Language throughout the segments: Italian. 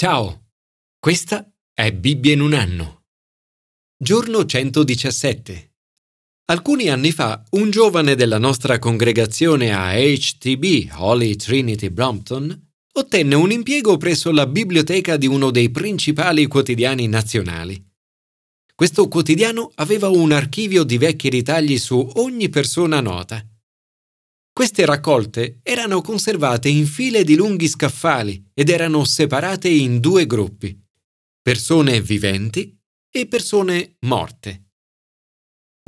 Ciao, questa è Bibbia in un anno. Giorno 117. Alcuni anni fa un giovane della nostra congregazione a HTB, Holy Trinity Brompton, ottenne un impiego presso la biblioteca di uno dei principali quotidiani nazionali. Questo quotidiano aveva un archivio di vecchi ritagli su ogni persona nota. Queste raccolte erano conservate in file di lunghi scaffali ed erano separate in due gruppi, persone viventi e persone morte.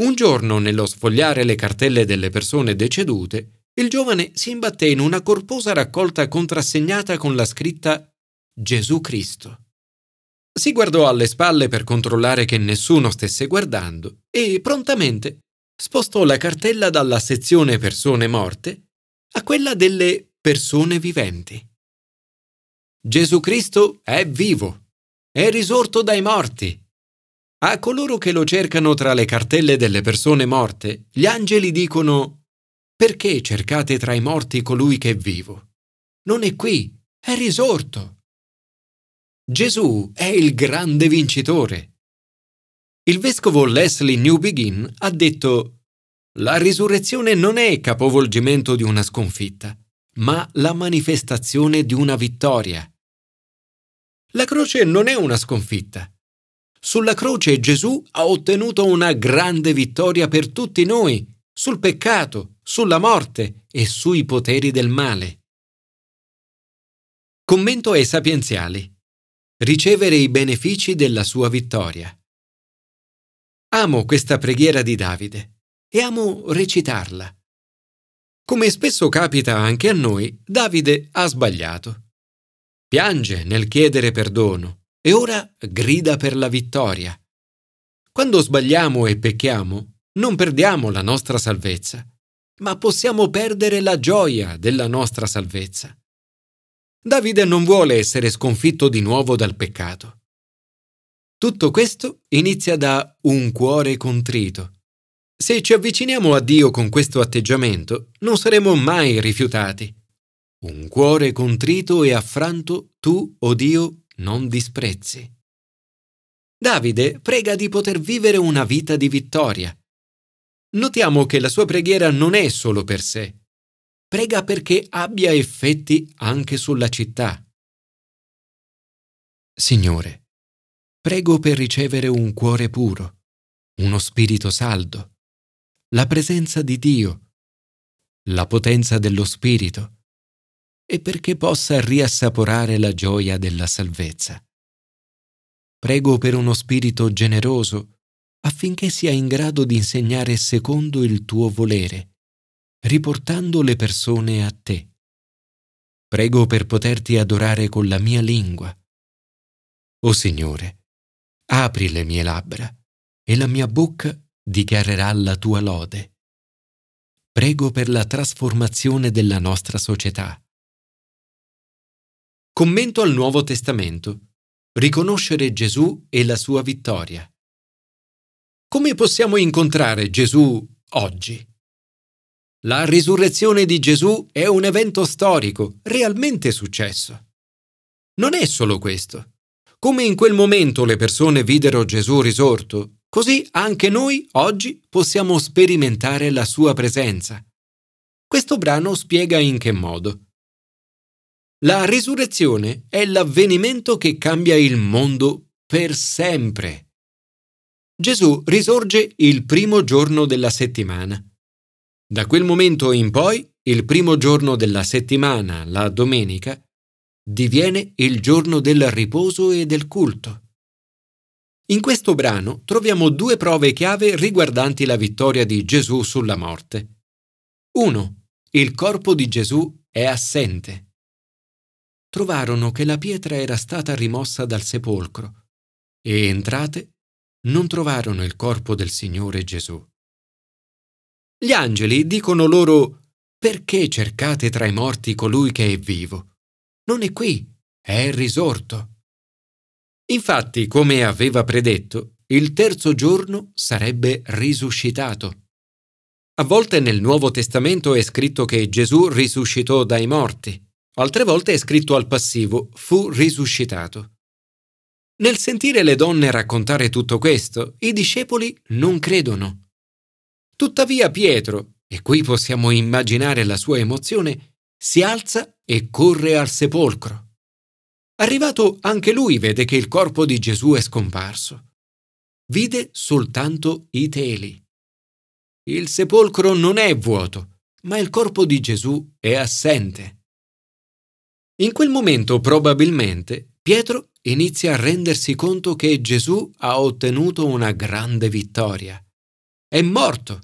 Un giorno, nello sfogliare le cartelle delle persone decedute, il giovane si imbatté in una corposa raccolta contrassegnata con la scritta Gesù Cristo. Si guardò alle spalle per controllare che nessuno stesse guardando e prontamente spostò la cartella dalla sezione persone morte a quella delle persone viventi. Gesù Cristo è vivo, è risorto dai morti. A coloro che lo cercano tra le cartelle delle persone morte, gli angeli dicono Perché cercate tra i morti colui che è vivo? Non è qui, è risorto. Gesù è il grande vincitore. Il vescovo Leslie Newbegin ha detto La risurrezione non è il capovolgimento di una sconfitta, ma la manifestazione di una vittoria. La croce non è una sconfitta. Sulla croce Gesù ha ottenuto una grande vittoria per tutti noi, sul peccato, sulla morte e sui poteri del male. Commento ai sapienziali. Ricevere i benefici della sua vittoria. Amo questa preghiera di Davide e amo recitarla. Come spesso capita anche a noi, Davide ha sbagliato. Piange nel chiedere perdono e ora grida per la vittoria. Quando sbagliamo e pecchiamo, non perdiamo la nostra salvezza, ma possiamo perdere la gioia della nostra salvezza. Davide non vuole essere sconfitto di nuovo dal peccato. Tutto questo inizia da un cuore contrito. Se ci avviciniamo a Dio con questo atteggiamento, non saremo mai rifiutati. Un cuore contrito e affranto tu, o oh Dio, non disprezzi. Davide prega di poter vivere una vita di vittoria. Notiamo che la sua preghiera non è solo per sé. Prega perché abbia effetti anche sulla città. Signore, Prego per ricevere un cuore puro, uno spirito saldo, la presenza di Dio, la potenza dello Spirito e perché possa riassaporare la gioia della salvezza. Prego per uno spirito generoso affinché sia in grado di insegnare secondo il tuo volere, riportando le persone a te. Prego per poterti adorare con la mia lingua. O Signore, apri le mie labbra e la mia bocca dichiarerà la tua lode. Prego per la trasformazione della nostra società. Commento al Nuovo Testamento. Riconoscere Gesù e la sua vittoria. Come possiamo incontrare Gesù oggi? La risurrezione di Gesù è un evento storico, realmente successo. Non è solo questo. Come in quel momento le persone videro Gesù risorto, così anche noi oggi possiamo sperimentare la sua presenza. Questo brano spiega in che modo. La risurrezione è l'avvenimento che cambia il mondo per sempre. Gesù risorge il primo giorno della settimana. Da quel momento in poi, il primo giorno della settimana, la domenica, diviene il giorno del riposo e del culto. In questo brano troviamo due prove chiave riguardanti la vittoria di Gesù sulla morte. 1. Il corpo di Gesù è assente. Trovarono che la pietra era stata rimossa dal sepolcro e entrate non trovarono il corpo del Signore Gesù. Gli angeli dicono loro perché cercate tra i morti colui che è vivo? Non è qui, è risorto. Infatti, come aveva predetto, il terzo giorno sarebbe risuscitato. A volte nel Nuovo Testamento è scritto che Gesù risuscitò dai morti, altre volte è scritto al passivo fu risuscitato. Nel sentire le donne raccontare tutto questo, i discepoli non credono. Tuttavia Pietro, e qui possiamo immaginare la sua emozione, si alza e corre al sepolcro. Arrivato anche lui vede che il corpo di Gesù è scomparso. Vide soltanto i teli. Il sepolcro non è vuoto, ma il corpo di Gesù è assente. In quel momento probabilmente Pietro inizia a rendersi conto che Gesù ha ottenuto una grande vittoria. È morto,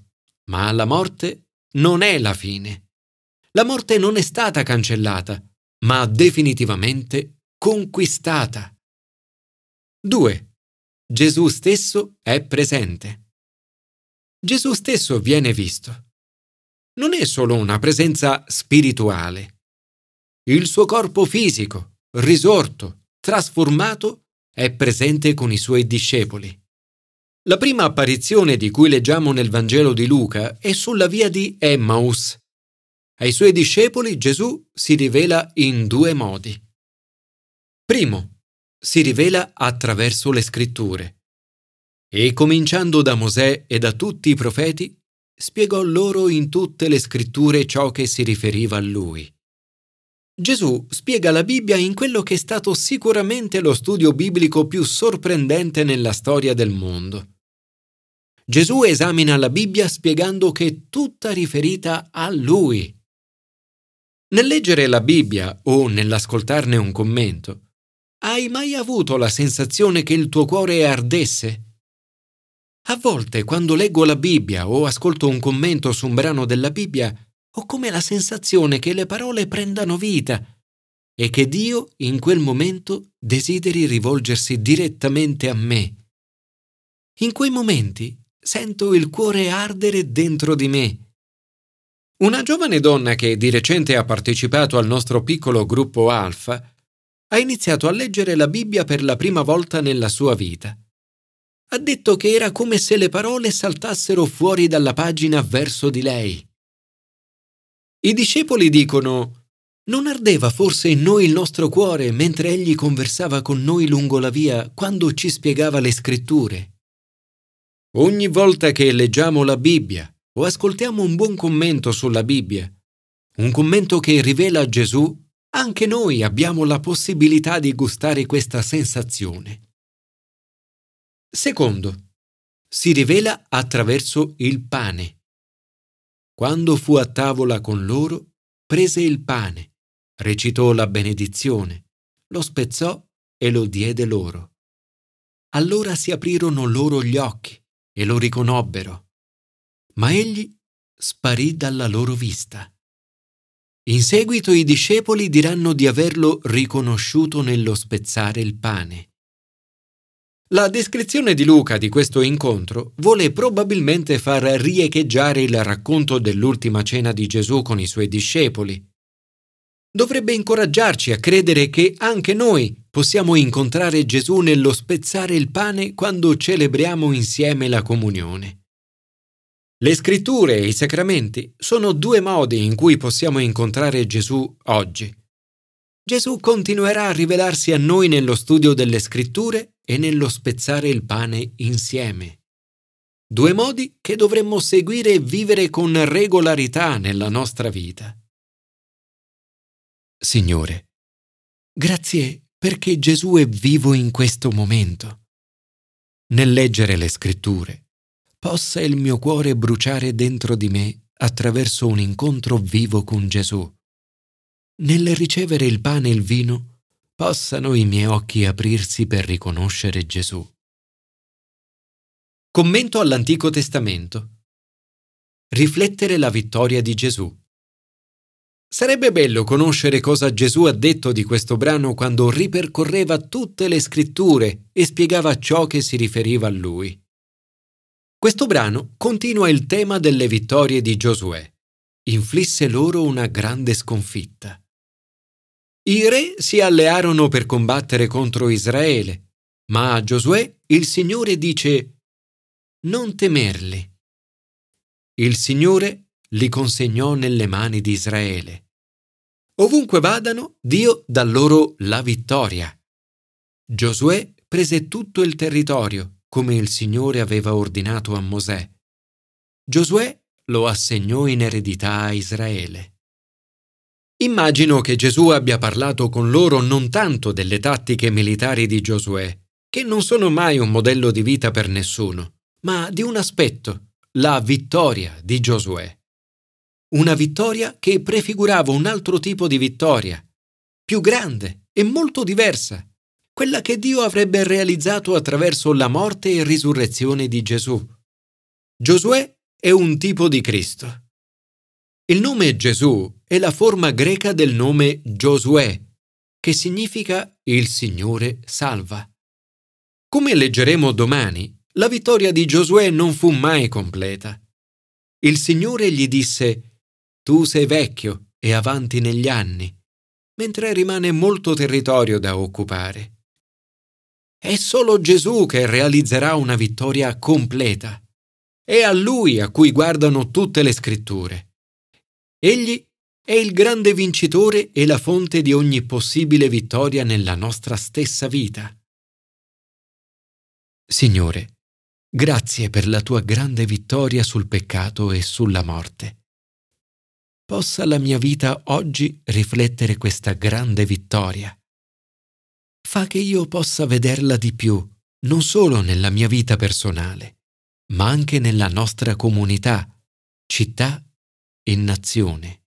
ma la morte non è la fine. La morte non è stata cancellata, ma definitivamente conquistata. 2. Gesù stesso è presente. Gesù stesso viene visto. Non è solo una presenza spirituale. Il suo corpo fisico, risorto, trasformato, è presente con i suoi discepoli. La prima apparizione di cui leggiamo nel Vangelo di Luca è sulla via di Emmaus. Ai suoi discepoli Gesù si rivela in due modi. Primo, si rivela attraverso le scritture. E cominciando da Mosè e da tutti i profeti, spiegò loro in tutte le scritture ciò che si riferiva a lui. Gesù spiega la Bibbia in quello che è stato sicuramente lo studio biblico più sorprendente nella storia del mondo. Gesù esamina la Bibbia spiegando che è tutta riferita a Lui. Nel leggere la Bibbia o nell'ascoltarne un commento, hai mai avuto la sensazione che il tuo cuore ardesse? A volte, quando leggo la Bibbia o ascolto un commento su un brano della Bibbia, ho come la sensazione che le parole prendano vita e che Dio in quel momento desideri rivolgersi direttamente a me. In quei momenti sento il cuore ardere dentro di me. Una giovane donna che di recente ha partecipato al nostro piccolo gruppo Alfa ha iniziato a leggere la Bibbia per la prima volta nella sua vita. Ha detto che era come se le parole saltassero fuori dalla pagina verso di lei. I discepoli dicono non ardeva forse in noi il nostro cuore mentre egli conversava con noi lungo la via quando ci spiegava le scritture? Ogni volta che leggiamo la Bibbia o ascoltiamo un buon commento sulla Bibbia, un commento che rivela Gesù, anche noi abbiamo la possibilità di gustare questa sensazione. Secondo, si rivela attraverso il pane. Quando fu a tavola con loro, prese il pane, recitò la benedizione, lo spezzò e lo diede loro. Allora si aprirono loro gli occhi e lo riconobbero, ma egli sparì dalla loro vista. In seguito i discepoli diranno di averlo riconosciuto nello spezzare il pane. La descrizione di Luca di questo incontro vuole probabilmente far riecheggiare il racconto dell'ultima cena di Gesù con i suoi discepoli. Dovrebbe incoraggiarci a credere che anche noi possiamo incontrare Gesù nello spezzare il pane quando celebriamo insieme la comunione. Le scritture e i sacramenti sono due modi in cui possiamo incontrare Gesù oggi. Gesù continuerà a rivelarsi a noi nello studio delle scritture e nello spezzare il pane insieme. Due modi che dovremmo seguire e vivere con regolarità nella nostra vita. Signore, grazie perché Gesù è vivo in questo momento. Nel leggere le scritture, possa il mio cuore bruciare dentro di me attraverso un incontro vivo con Gesù nel ricevere il pane e il vino, possano i miei occhi aprirsi per riconoscere Gesù. Commento all'Antico Testamento. Riflettere la vittoria di Gesù. Sarebbe bello conoscere cosa Gesù ha detto di questo brano quando ripercorreva tutte le scritture e spiegava ciò che si riferiva a lui. Questo brano continua il tema delle vittorie di Giosuè. Inflisse loro una grande sconfitta. I re si allearono per combattere contro Israele, ma a Giosuè il Signore dice Non temerli. Il Signore li consegnò nelle mani di Israele. Ovunque vadano, Dio dà loro la vittoria. Giosuè prese tutto il territorio, come il Signore aveva ordinato a Mosè. Giosuè lo assegnò in eredità a Israele. Immagino che Gesù abbia parlato con loro non tanto delle tattiche militari di Giosuè, che non sono mai un modello di vita per nessuno, ma di un aspetto, la vittoria di Giosuè. Una vittoria che prefigurava un altro tipo di vittoria, più grande e molto diversa, quella che Dio avrebbe realizzato attraverso la morte e risurrezione di Gesù. Giosuè è un tipo di Cristo. Il nome Gesù è la forma greca del nome Giosuè, che significa il Signore salva. Come leggeremo domani, la vittoria di Giosuè non fu mai completa. Il Signore gli disse, Tu sei vecchio e avanti negli anni, mentre rimane molto territorio da occupare. È solo Gesù che realizzerà una vittoria completa. È a Lui a cui guardano tutte le scritture. Egli è il grande vincitore e la fonte di ogni possibile vittoria nella nostra stessa vita. Signore, grazie per la tua grande vittoria sul peccato e sulla morte. Possa la mia vita oggi riflettere questa grande vittoria fa che io possa vederla di più, non solo nella mia vita personale, ma anche nella nostra comunità, città e nazione.